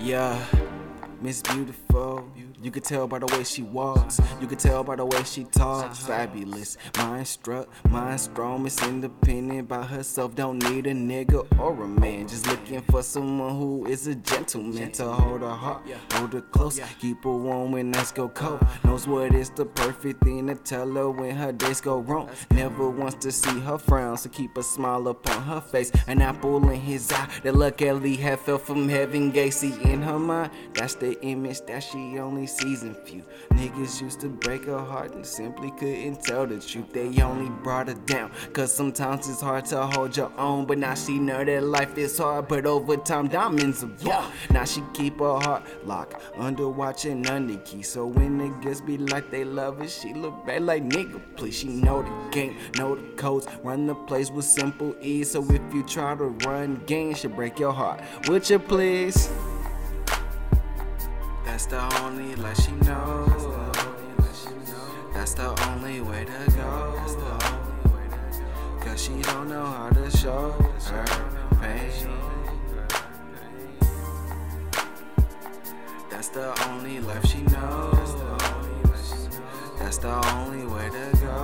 Yeah, Miss Beautiful. You could tell by the way she walks. You could tell by the way she talks. Uh-huh. Fabulous. Mind struck, mind strong. Miss Independent by herself. Don't need a nigga or a man. Just looking for someone who is a gentleman to hold her heart, hold her close, keep her warm when nights go cold. Uh-huh. Knows what is the perfect thing to tell her when her days go wrong. Never wants to see her frown, so keep a smile upon her face. An apple in his eye that luckily had fell from heaven. Gacy in her mind. That's the image that she only season few. Niggas used to break her heart and simply couldn't tell the truth. They only brought her down. Cause sometimes it's hard to hold your own. But now she know that life is hard. But over time, diamonds are born. Now she keep her heart locked under watch and under key. So when niggas be like they love her, she look back like nigga, please. She know the game, know the codes, run the place with simple ease. So if you try to run game, she'll break your heart. Would you please? That's the only life she knows. That's the only way to go. Cause she don't know how to show her pain. That's the only life she knows. That's the only way to go.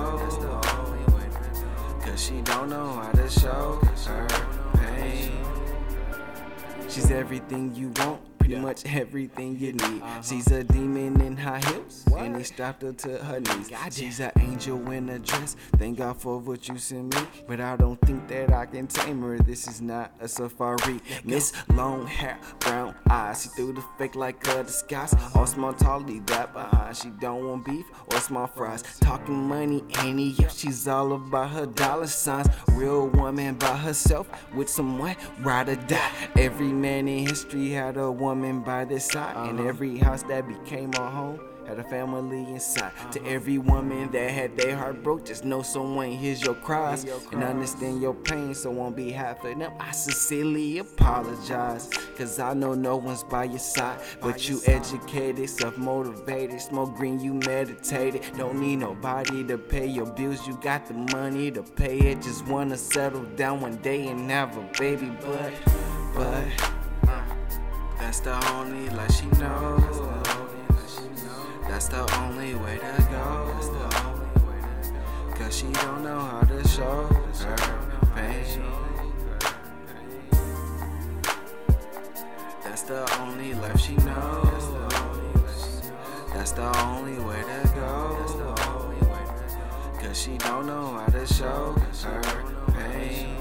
Cause she don't know how to show her pain. She's everything you want, pretty much everything you need. She's a demon in high heels, and they strapped her to her knees. She's an angel in a dress. Thank God for what you sent me, but I don't think that I can tame her. This is not a safari. Miss long hair, brown eyes. She threw the fake like a disguise. All small, tally that behind. She don't want beef or small fries. Talking money, any yeah, she's all about her dollar signs. Real woman by herself with someone ride or die. Every man in history had a woman by their side, and every house that became a home had a family inside. To every woman that had their heart broke, just know someone hears your cries and understand your pain. So on behalf of them, I sincerely apologize. Cause I know no one's by your side, but you educated, self motivated, smoke green, you meditated. Don't need nobody to pay your bills, you got the money to pay it. Just wanna settle down one day and have a baby, but, but. Uh, that's the only life she knows. That's the only way to go. Cause she don't know how to show her pain. That's the only life she knows. That's the only way to go. Cause she don't know how to show her pain.